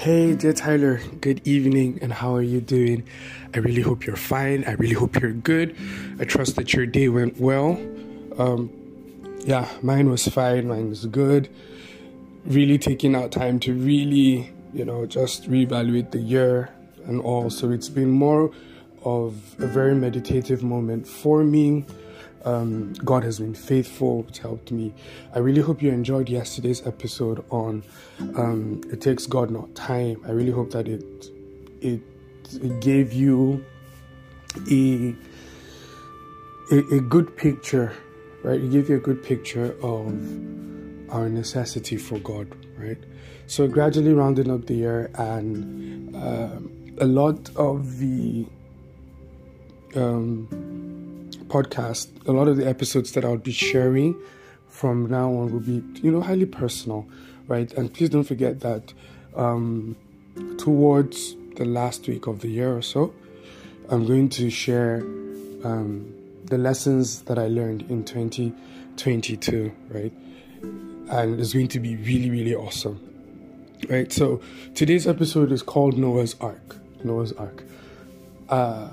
Hey, dear Tyler, good evening, and how are you doing? I really hope you're fine. I really hope you're good. I trust that your day went well. Um, yeah, mine was fine, mine was good. Really taking out time to really, you know, just reevaluate the year and all. So it's been more of a very meditative moment for me. Um, God has been faithful. It's helped me. I really hope you enjoyed yesterday's episode on um, "It Takes God Not Time." I really hope that it it, it gave you a, a a good picture, right? It gave you a good picture of our necessity for God, right? So gradually rounding up the year, and uh, a lot of the um, podcast, a lot of the episodes that I'll be sharing from now on will be, you know, highly personal, right? And please don't forget that um, towards the last week of the year or so, I'm going to share um, the lessons that I learned in 2022, right? And it's going to be really, really awesome, right? So today's episode is called Noah's Ark. Noah's Ark. Uh,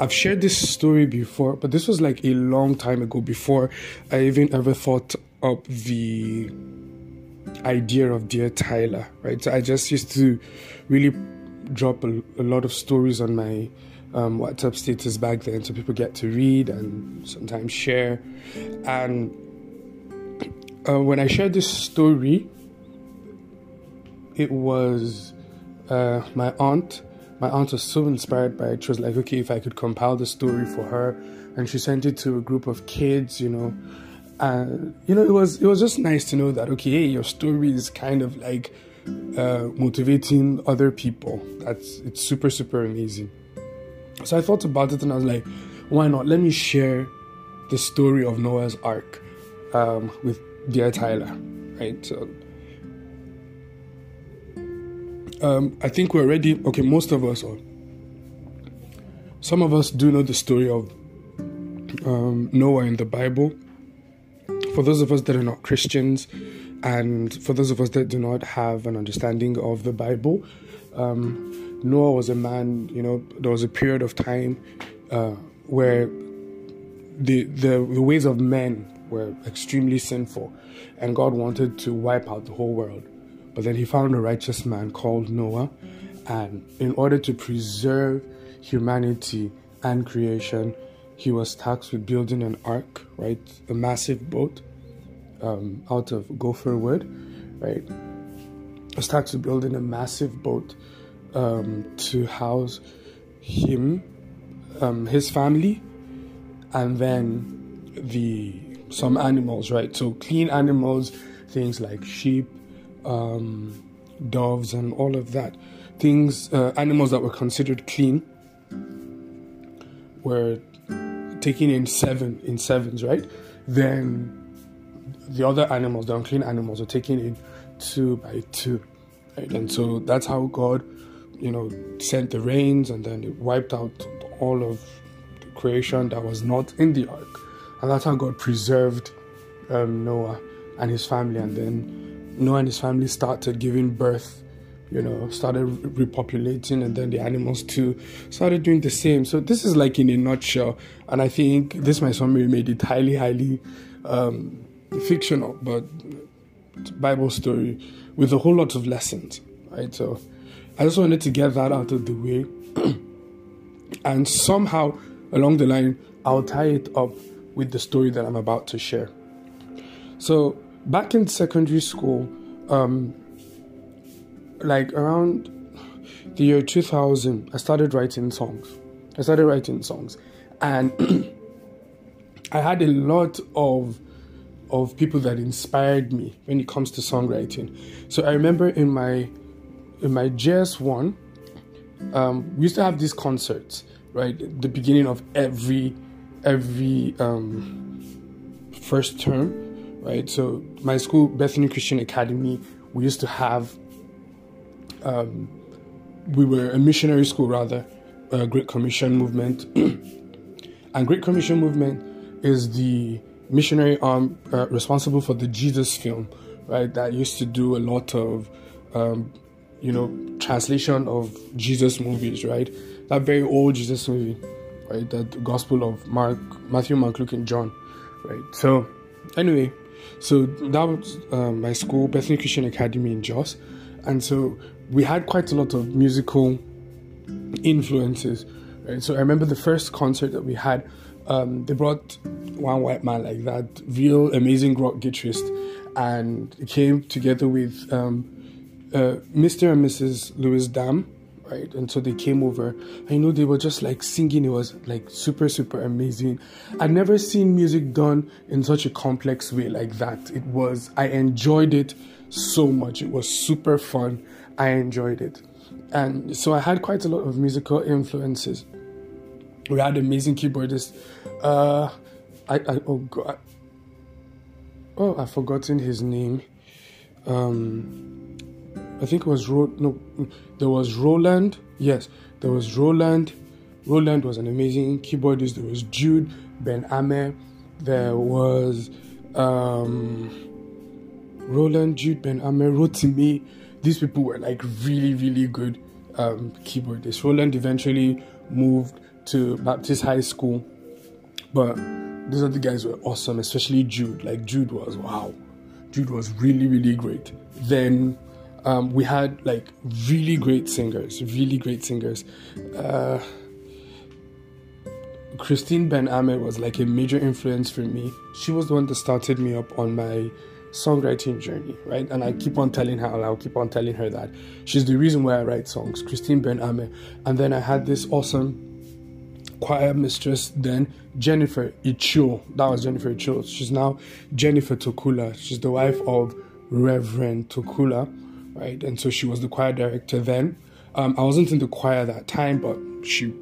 I've shared this story before, but this was like a long time ago before I even ever thought up the idea of Dear Tyler, right? So I just used to really drop a, a lot of stories on my um, WhatsApp status back then so people get to read and sometimes share. And uh, when I shared this story, it was uh, my aunt my aunt was so inspired by it. She was like, okay, if I could compile the story for her, and she sent it to a group of kids, you know. And you know, it was it was just nice to know that okay, hey, your story is kind of like uh, motivating other people. That's it's super super amazing. So I thought about it, and I was like, why not? Let me share the story of Noah's Ark um, with dear Tyler, right? So um, I think we're ready. Okay, most of us, or some of us, do know the story of um, Noah in the Bible. For those of us that are not Christians, and for those of us that do not have an understanding of the Bible, um, Noah was a man. You know, there was a period of time uh, where the, the the ways of men were extremely sinful, and God wanted to wipe out the whole world. But then he found a righteous man called Noah, and in order to preserve humanity and creation, he was tasked with building an ark, right? A massive boat um, out of gopher wood, right? Was tasked with building a massive boat um, to house him, um, his family, and then the some animals, right? So clean animals, things like sheep, um, doves, and all of that. Things, uh, animals that were considered clean were taken in seven in sevens, right? Then the other animals, the unclean animals, were taken in two by two, right? And so that's how God, you know, sent the rains, and then it wiped out all of the creation that was not in the ark, and that's how God preserved um, Noah and his family, and then Noah and his family started giving birth, you know, started repopulating, and then the animals too started doing the same. So this is like in a nutshell, and I think this my summary made it highly, highly um, fictional, but Bible story with a whole lot of lessons, right? So I just wanted to get that out of the way, and somehow along the line, I'll tie it up with the story that I'm about to share. So back in secondary school, um, like around the year 2000, I started writing songs. I started writing songs, and I had a lot of of people that inspired me when it comes to songwriting. So I remember in my in my JS one, um, we used to have these concerts, right? The beginning of every every um, first term, right? So my school, Bethany Christian Academy, we used to have. Um, we were a missionary school, rather, a Great Commission movement, and Great Commission movement is the missionary arm uh, responsible for the Jesus film, right? That used to do a lot of, um, you know, translation of Jesus movies, right? That very old Jesus movie, right? That Gospel of Mark, Matthew, Mark, Luke, and John, right? So, anyway, so that was um, my school, Bethany Christian Academy in Jos, and so we had quite a lot of musical influences, right? So I remember the first concert that we had. Um, they brought one white man like that, real amazing rock guitarist, and came together with um, uh, Mr. and Mrs. Louis Dam, right? And so they came over. I know they were just like singing. It was like super, super amazing. I'd never seen music done in such a complex way like that. It was, I enjoyed it so much. It was super fun. I enjoyed it. And so I had quite a lot of musical influences. We had amazing keyboardists. Uh, I, I oh god, oh I've forgotten his name. Um, I think it was Ro- no, there was Roland. Yes, there was Roland. Roland was an amazing keyboardist. There was Jude Ben Amer. There was um, Roland, Jude Ben Amer, Rotimi. These people were like really, really good um, keyboardists. Roland eventually moved to Baptist High School, but these other guys were awesome, especially Jude. Like Jude was wow, Jude was really, really great. Then um, we had like really great singers, really great singers. Uh, Christine Ben Ahmed was like a major influence for me. She was the one that started me up on my songwriting journey, right? And I keep on telling her, and I'll keep on telling her that she's the reason why I write songs, Christine Ben Ahmed. And then I had this awesome choir mistress then, Jennifer Icho. That was Jennifer Icho. She's now Jennifer Tokula. She's the wife of Reverend Tokula, right? And so she was the choir director then. Um, I wasn't in the choir that time, but she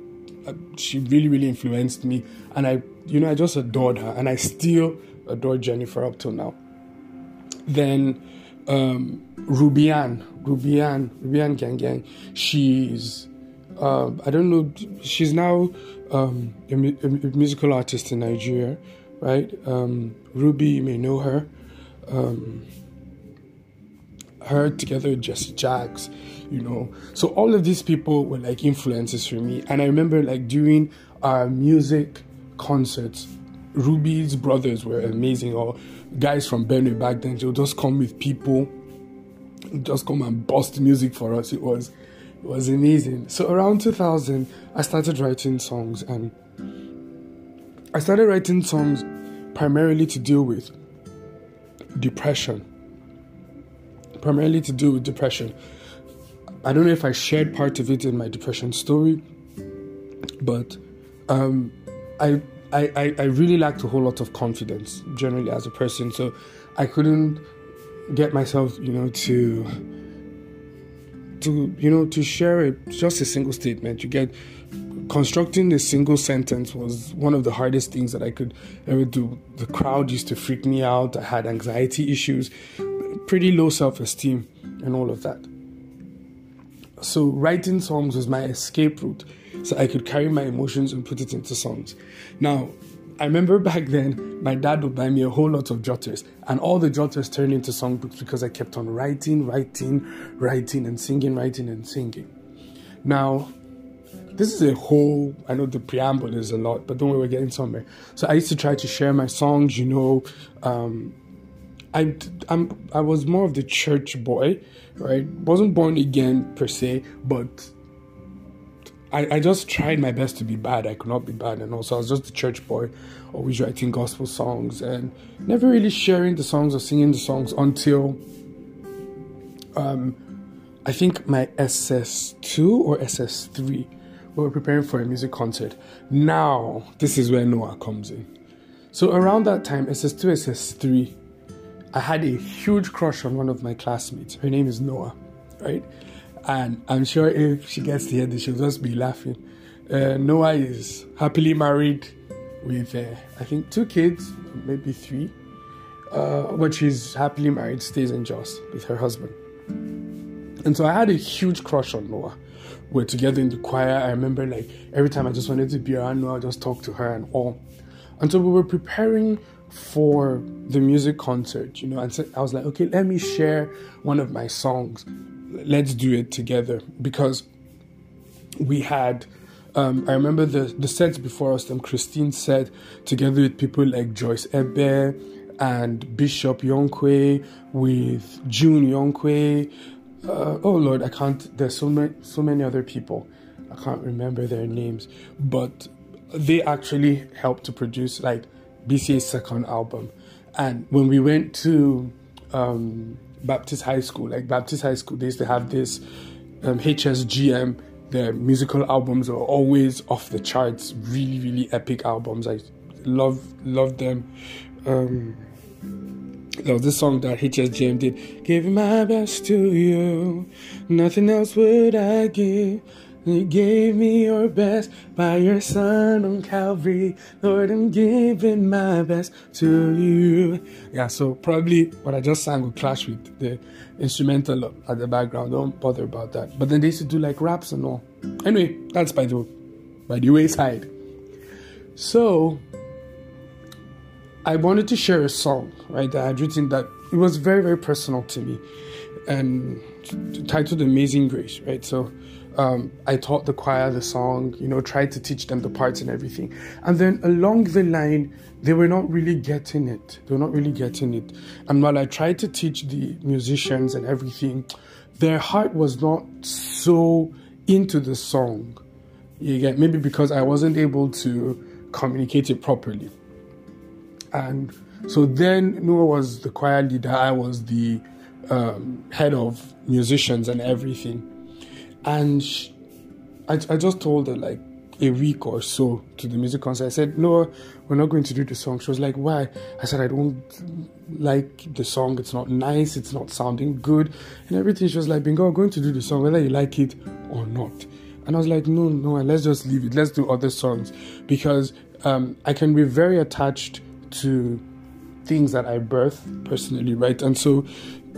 uh, she really really influenced me, and I you know I just adored her, and I still adore Jennifer up till now. Then um, Rubian, Rubian, Rubian Gang Gang, she's uh, I don't know, she's now um, a, a, musical artist in Nigeria, right? Um, Ruby, you may know her. Um, her together with Jesse Jagz, you know. So all of these people were like influences for me. And I remember like doing our music concerts, Ruby's brothers were amazing, or guys from Benue back then, they'll just come with people, just come and bust music for us. It was it was amazing. So around 2000, I started writing songs, and I started writing songs primarily to deal with depression. Primarily to do with depression. I don't know if I shared part of it in my depression story, but um, I, I I really lacked a whole lot of confidence generally as a person, so I couldn't get myself, you know, to to you know to share a, just a single statement. You get constructing a single sentence was one of the hardest things that i could ever do. The crowd used to freak me out. I had anxiety issues pretty low self-esteem and all of that so writing songs was my escape route so i could carry my emotions and put it into songs now I remember back then, my dad would buy me a whole lot of jotters, and all the jotters turned into songbooks because I kept on writing, writing, writing, and singing, writing, and singing. Now, this is a whole, I know the preamble is a lot, but don't worry, we're getting somewhere. So I used to try to share my songs, you know. Um, I, I'm, I was more of the church boy, right? Wasn't born again per se, but I, I just tried my best to be bad. I could not be bad. And also, I was just a church boy, always writing gospel songs and never really sharing the songs or singing the songs until um, I think my SS2 or SS3. We were preparing for a music concert. Now, this is where Noah comes in. So, around that time, SS2, SS3, I had a huge crush on one of my classmates. Her name is Noah, right? and I'm sure if she gets to hear this, she'll just be laughing. Uh, Noah is happily married with, uh, I think, two kids, maybe three. Uh, but she's happily married, stays in Jos with her husband. And so I had a huge crush on Noah. We're together in the choir. I remember, like, every time I just wanted to be around Noah, I just talk to her and all. And so we were preparing for the music concert, you know, and so I was like, okay, let me share one of my songs let's do it together because we had um, I remember the the sets before us. Them Christine said together with people like Joyce Ebe and Bishop Yonkwe, with June Yonkwe. Uh, oh Lord, I can't. There's so many so many other people. I can't remember their names, but they actually helped to produce like BCA's second album. And when we went to um, Baptist High School, like Baptist High School, they used to have this um, HSGM their musical albums are always off the charts. Really, really epic albums. I love love them. Um, there was this song that HSGM did. Giving my best to you, nothing else would I give. You gave me your best by your son on Calvary. Lord, I'm giving my best to you. Yeah, so probably what I just sang will clash with the instrumental at the background. Don't bother about that. But then they used to do like raps and all. Anyway, that's by the by the wayside. So I wanted to share a song, right, that I had written that it was very, very personal to me and titled Amazing Grace, right? So um, I taught the choir the song, you know, tried to teach them the parts and everything. And then along the line, they were not really getting it. They were not really getting it. And while I tried to teach the musicians and everything, their heart was not so into the song. You get maybe because I wasn't able to communicate it properly. And so then Noah was the choir leader, I was the um, head of musicians and everything and she, I, I just told her like a week or so to the music concert. I said, No, we're not going to do the song. She was like, Why? I said, I don't like the song. It's not nice. It's not sounding good. And everything. She was like, Benga, we're going to do the song, whether you like it or not. And I was like, No, no, let's just leave it. Let's do other songs. Because um, I can be very attached to things that I birth personally, right? And so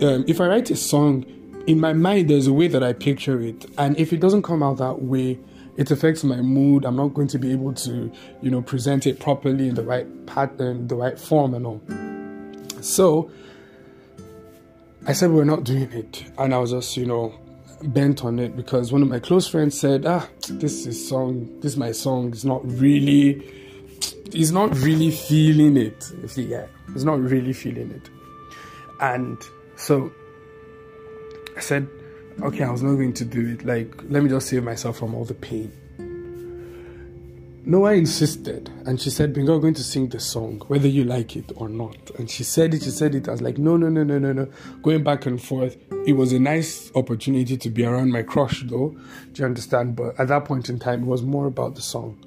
um, if I write a song, in my mind there's a way that I picture it, and if it doesn't come out that way, it affects my mood. I'm not going to be able to, you know, present it properly in the right pattern, the right form, and all. So I said we're not doing it, and I was just, you know, bent on it because one of my close friends said, "Ah, this is song, this is my song. It's not really, he's not really feeling it. If he's not really feeling it." And so I said, okay, I was not going to do it. Like, let me just save myself from all the pain. Noah insisted, and she said, Benga, I'm going to sing the song, whether you like it or not. And she said it, she said it. I was like, no, no, no, no, no, no. Going back and forth. It was a nice opportunity to be around my crush, though. Do you understand? But at that point in time, it was more about the song.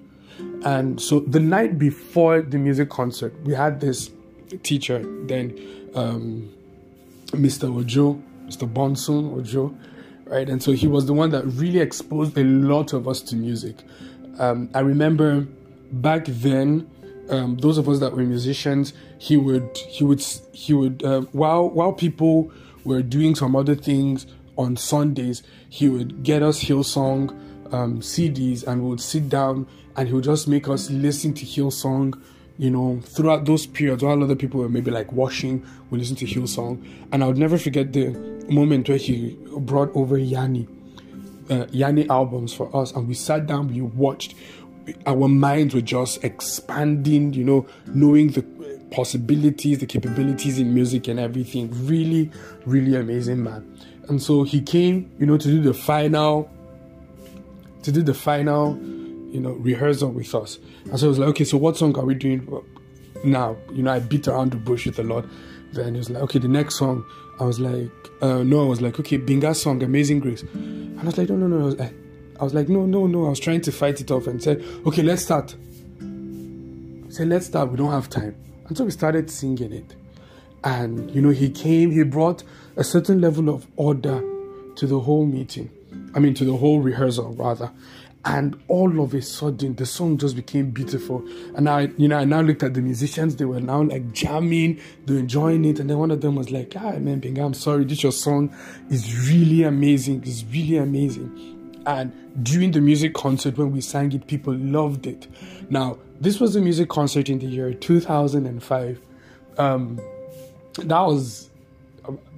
And so the night before the music concert, we had this teacher, then um, Mr. Ojo, Mr. Bonson Ojo, right? And so he was the one that really exposed a lot of us to music. Um, I remember back then, um, those of us that were musicians, he would he would he would uh, while while people were doing some other things on Sundays, he would get us Hillsong um, CDs and we would sit down and he would just make us listen to Hillsong you know, throughout those periods while other people were maybe like washing, we listened to Hillsong. And I would never forget the moment where he brought over Yanni, uh, Yanni albums for us. And we sat down, we watched, our minds were just expanding, you know, knowing the possibilities, the capabilities in music and everything. Really, really amazing, man. And so he came, you know, to do the final, to do the final you know, rehearsal with us. And so I was like, okay, so what song are we doing now? You know, I beat around the bush with a lot. Then he was like, okay, the next song. I was like, uh, no, I was like, okay, Benga's song, Amazing Grace. And I was like, no, no, no. I was, I was like, no, no, no. I was trying to fight it off and said, okay, let's start. I said, let's start. We don't have time. And so we started singing it. And, you know, he came, he brought a certain level of order to the whole meeting. I mean, to the whole rehearsal, rather and all of a sudden the song just became beautiful. And i you know i now looked at the musicians. They were now like jamming they're enjoying it. And then one of them was like ah man Benga, i'm sorry. This your song is really amazing. It's really amazing. And during the music concert when we sang it people loved it. Now this was a music concert in the year 2005 um, that was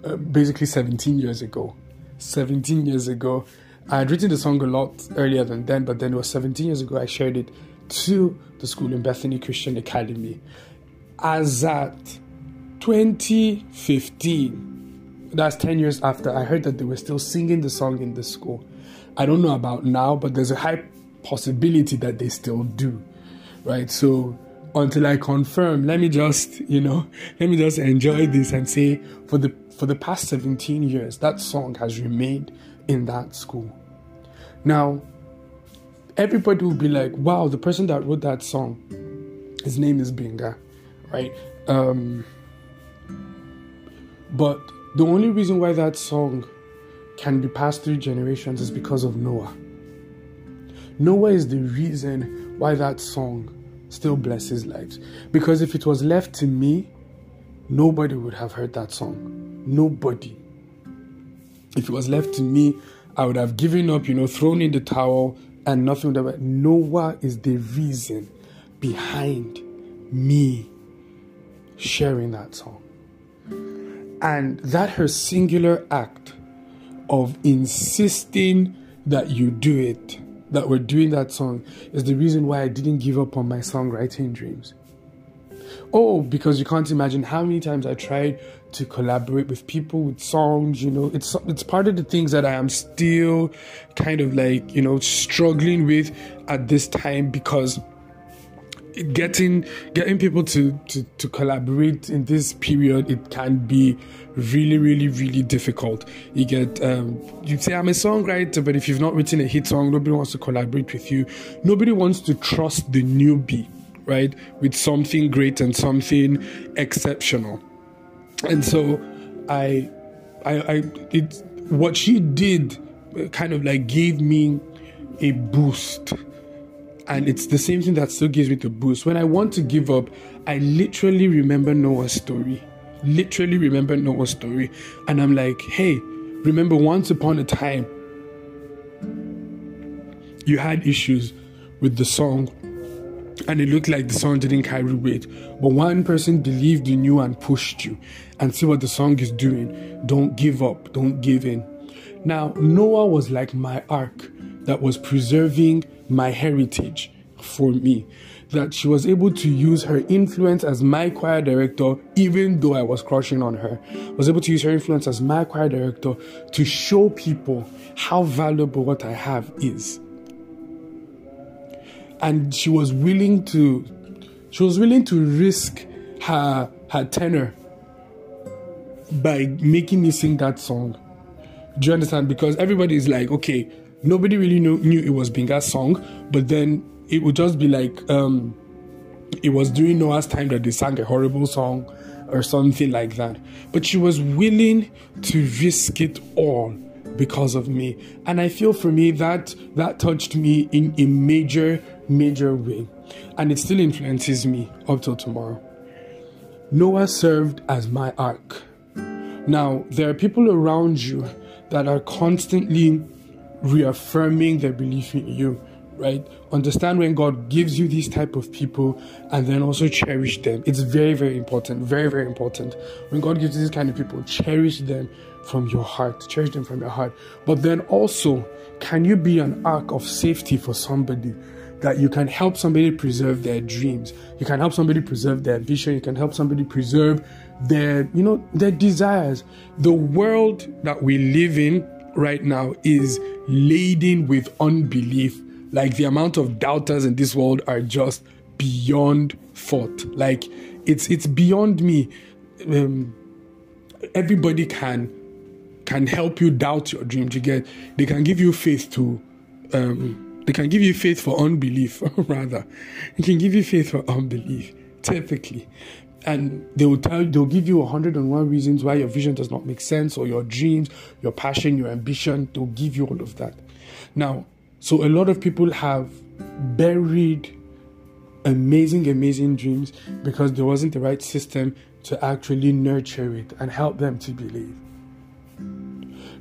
uh, basically 17 years ago. 17 years ago. I had written the song a lot earlier than then, but then it was 17 years ago I shared it to the school in Bethany Christian Academy. As at 2015, that's 10 years after, I heard that they were still singing the song in the school. I don't know about now, but there's a high possibility that they still do, right? So until I confirm, let me just, you know, let me just enjoy this and say for the for the past 17 years, that song has remained in that school. Now, everybody will be like, wow, the person that wrote that song, his name is Benga, right? Um, but the only reason why that song can be passed through generations is because of Noah. Noah is the reason why that song still blesses lives. Because if it was left to me, nobody would have heard that song. Nobody. If it was left to me, I would have given up, you know, thrown in the towel and nothing would have. Noah is the reason behind me sharing that song. And that her singular act of insisting that you do it that we're doing that song is the reason why I didn't give up on my songwriting dreams. Oh, because you can't imagine how many times I tried to collaborate with people with songs, you know. It's it's part of the things that I am still kind of like, you know, struggling with at this time because getting getting people to, to to collaborate in this period it can be really really really difficult. You get um, you say i'm a songwriter but if you've not written a hit song nobody wants to collaborate with you. Nobody wants to trust the newbie right with something great and something exceptional and so i i i it what she did kind of like gave me a boost and it's the same thing that still gives me the boost. When I want to give up, I literally remember Noah's story. Literally remember Noah's story. And I'm like, hey, remember once upon a time, you had issues with the song, and it looked like the song didn't carry weight. But one person believed in you and pushed you. And see what the song is doing. Don't give up, don't give in. Now, Noah was like my ark that was preserving my heritage for me. That she was able to use her influence as my choir director, even though I was crushing on her, was able to use her influence as my choir director to show people how valuable what I have is. And she was willing to, she was willing to risk her her tenor by making me sing that song. Do you understand? Because everybody is like, okay, nobody really knew, knew it was Benga's song, but then it would just be like um, it was during Noah's time that they sang a horrible song or something like that. But she was willing to risk it all because of me. And I feel for me that that touched me in a major, major way. And it still influences me up till tomorrow. Noah served as my ark. Now, there are people around you that are constantly reaffirming their belief in you right understand when god gives you these type of people and then also cherish them it's very very important very very important when god gives you these kind of people cherish them from your heart cherish them from your heart but then also can you be an ark of safety for somebody that you can help somebody preserve their dreams you can help somebody preserve their vision you can help somebody preserve their you know their desires the world that we live in right now is laden with unbelief. Like the amount of doubters in this world are just beyond thought. Like it's it's beyond me. Um, everybody can can help you doubt your dreams. You get they can give you faith to um, they can give you faith for unbelief, rather. They can give you faith for unbelief, typically and they will tell you, they'll give you 101 reasons why your vision does not make sense or your dreams, your passion, your ambition. They'll give you all of that. Now, so a lot of people have buried amazing, amazing dreams because there wasn't the right system to actually nurture it and help them to believe.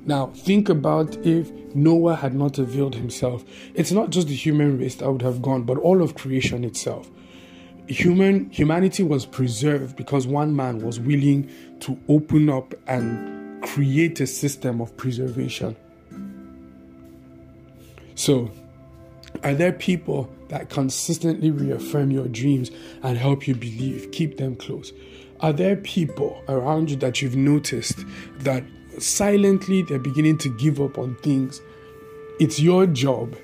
Now, think about if Noah had not availed himself. It's not just the human race that would have gone, but all of creation itself human humanity was preserved because one man was willing to open up and create a system of preservation. So, are there people that consistently reaffirm your dreams and help you believe? Keep them close. Are there people around you that you've noticed that silently they're beginning to give up on things? It's your job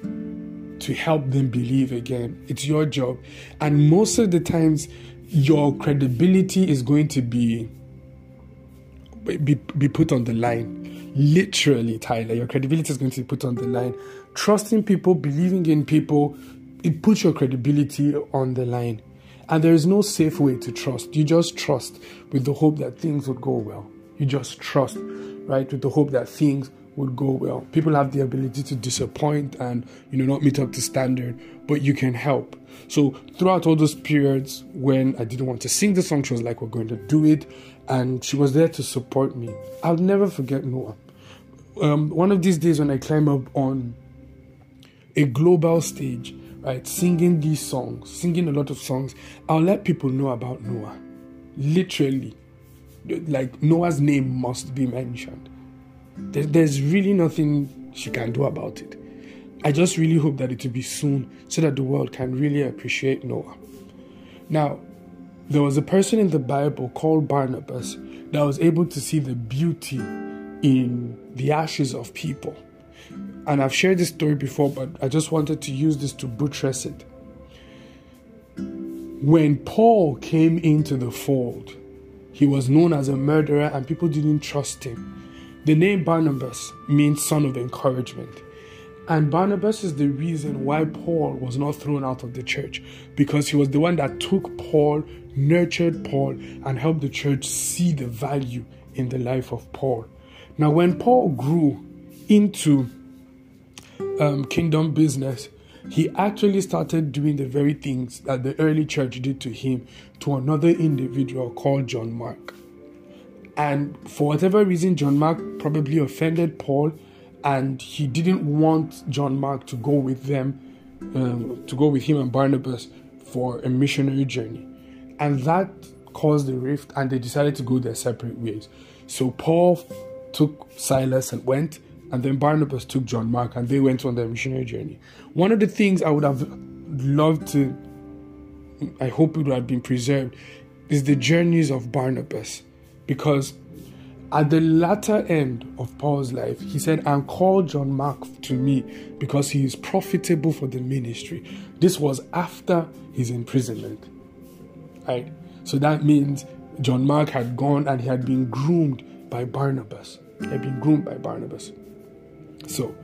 to help them believe again. It's your job. And most of the times, your credibility is going to be be, be put on the line. Literally, Tyler, your credibility is going to be put on the line. Trusting people, believing in people, it puts your credibility on the line. And there is no safe way to trust. You just trust with the hope that things would go well. You just trust, right, with the hope that things would go well. People have the ability to disappoint and you know not meet up to standard, but you can help. So throughout all those periods when I didn't want to sing the song, she was like, "We're going to do it," and she was there to support me. I'll never forget Noah. Um, one of these days when I climb up on a global stage, right, singing these songs, singing a lot of songs, I'll let people know about Noah. Literally, like Noah's name must be mentioned there's really nothing she can do about it. I just really hope that it will be soon so that the world can really appreciate Noah. Now, there was a person in the Bible called Barnabas that was able to see the beauty in the ashes of people. And I've shared this story before, but I just wanted to use this to buttress it. When Paul came into the fold, he was known as a murderer and people didn't trust him. The name Barnabas means son of encouragement. And Barnabas is the reason why Paul was not thrown out of the church because he was the one that took Paul, nurtured Paul, and helped the church see the value in the life of Paul. Now, when Paul grew into um, kingdom business, he actually started doing the very things that the early church did to him to another individual called John Mark. And for whatever reason, John Mark probably offended Paul, and he didn't want John Mark to go with them, um, to go with him and Barnabas for a missionary journey. And that caused a rift, and they decided to go their separate ways. So Paul took Silas and went, and then Barnabas took John Mark, and they went on their missionary journey. One of the things I would have loved to, I hope it would have been preserved, is the journeys of Barnabas because at the latter end of Paul's life, he said, And call John Mark to me because he is profitable for the ministry. This was after his imprisonment. Right? So that means John Mark had gone and he had been groomed by Barnabas. He had been groomed by Barnabas. So,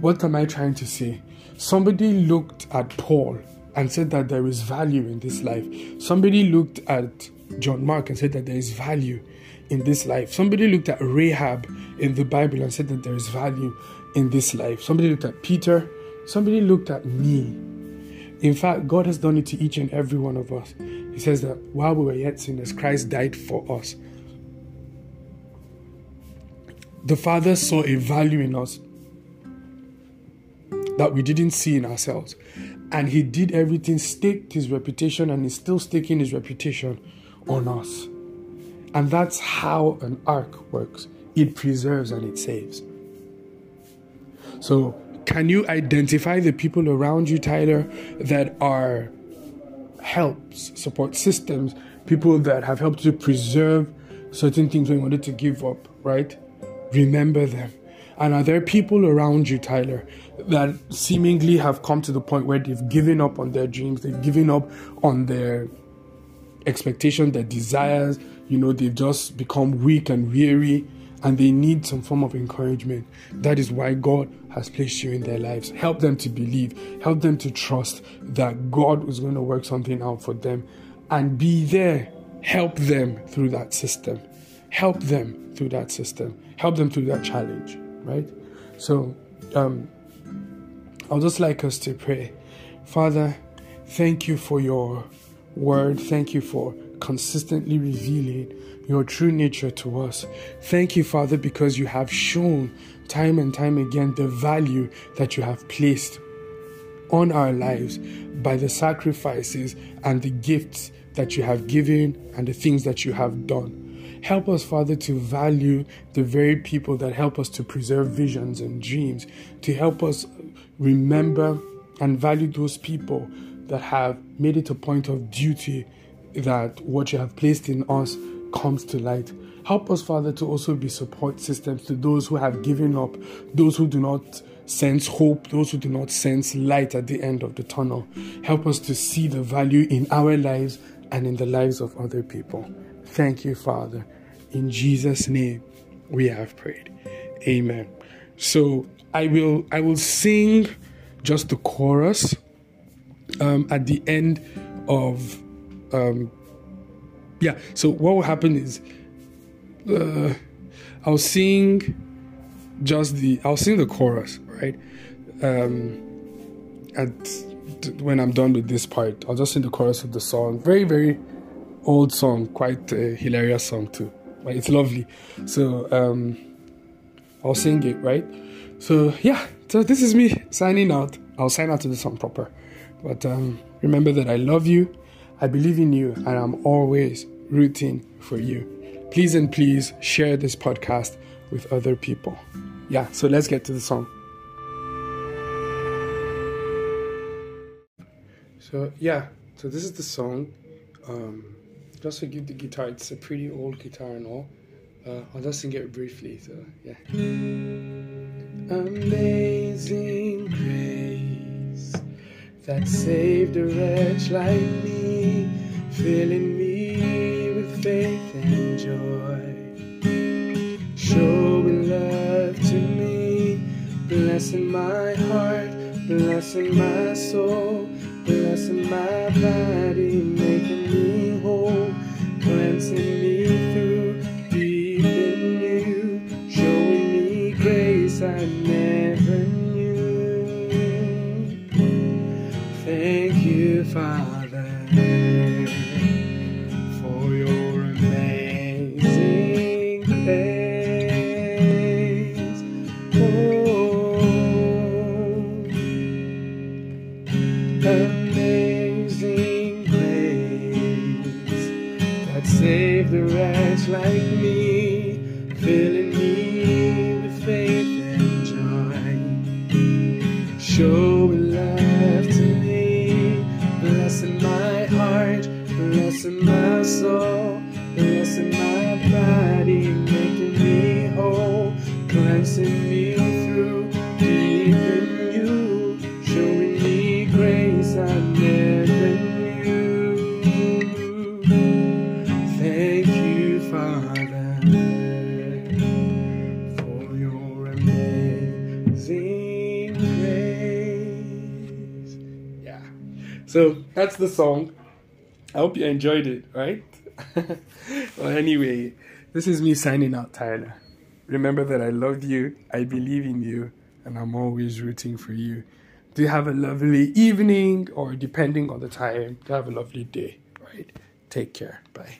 what am I trying to say? Somebody looked at Paul and said that there is value in this life. Somebody looked at John Mark and said that there is value in this life. Somebody looked at Rahab in the Bible and said that there is value in this life. Somebody looked at Peter. Somebody looked at me. In fact, God has done it to each and every one of us. He says that while we were yet sinners, Christ died for us. The Father saw a value in us that we didn't see in ourselves. And He did everything, staked His reputation, and is still staking His reputation on us. And that's how an ark works it preserves and it saves. So, can you identify the people around you, Tyler, that are helps, support systems, people that have helped to preserve certain things when you wanted to give up, right? Remember them. And are there people around you, Tyler, that seemingly have come to the point where they've given up on their dreams, they've given up on their expectation, their desires, you know, they've just become weak and weary and they need some form of encouragement. That is why God has placed you in their lives. Help them to believe, help them to trust that God is going to work something out for them and be there. Help them through that system. Help them through that system. Help them through that challenge, right? So, um, I'll just like us to pray. Father, thank you for your word. Thank you for consistently revealing your true nature to us. Thank you, Father, because you have shown time and time again the value that you have placed on our lives by the sacrifices and the gifts that you have given and the things that you have done. Help us, Father, to value the very people that help us to preserve visions and dreams, to help us remember and value those people that have made it a point of duty that what you have placed in us comes to light. Help us, Father, to also be support systems to those who have given up, those who do not sense hope, those who do not sense light at the end of the tunnel. Help us to see the value in our lives and in the lives of other people. Thank you, Father. In Jesus' name, we have prayed. Amen. So I will I will sing just the chorus um, at the end of um, yeah. So what will happen is uh, I'll sing just the I'll sing the chorus right. Um, at when I'm done with this part, I'll just sing the chorus of the song. Very very old song, quite a hilarious song too. It's lovely. So um, I'll sing it right. So yeah. So this is me signing out. I'll sign out to the song proper. But um, remember that I love you, I believe in you, and I'm always rooting for you. Please and please share this podcast with other people. Yeah, so let's get to the song. So, yeah, so this is the song. Um, just forgive the guitar, it's a pretty old guitar and all. Uh, I'll just sing it briefly, so yeah. Amazing grace that saved a wretch like me, filling me with faith and joy, showing love to me, blessing my heart, blessing my soul, showing love to me, blessing my heart, blessing my soul, that's the song. I hope you enjoyed it, right? well, anyway, this is me signing out, Tyler. Remember that I love you, I believe in you, and I'm always rooting for you. Do you have a lovely evening, or depending on the time, do have a lovely day, right? Take care. Bye.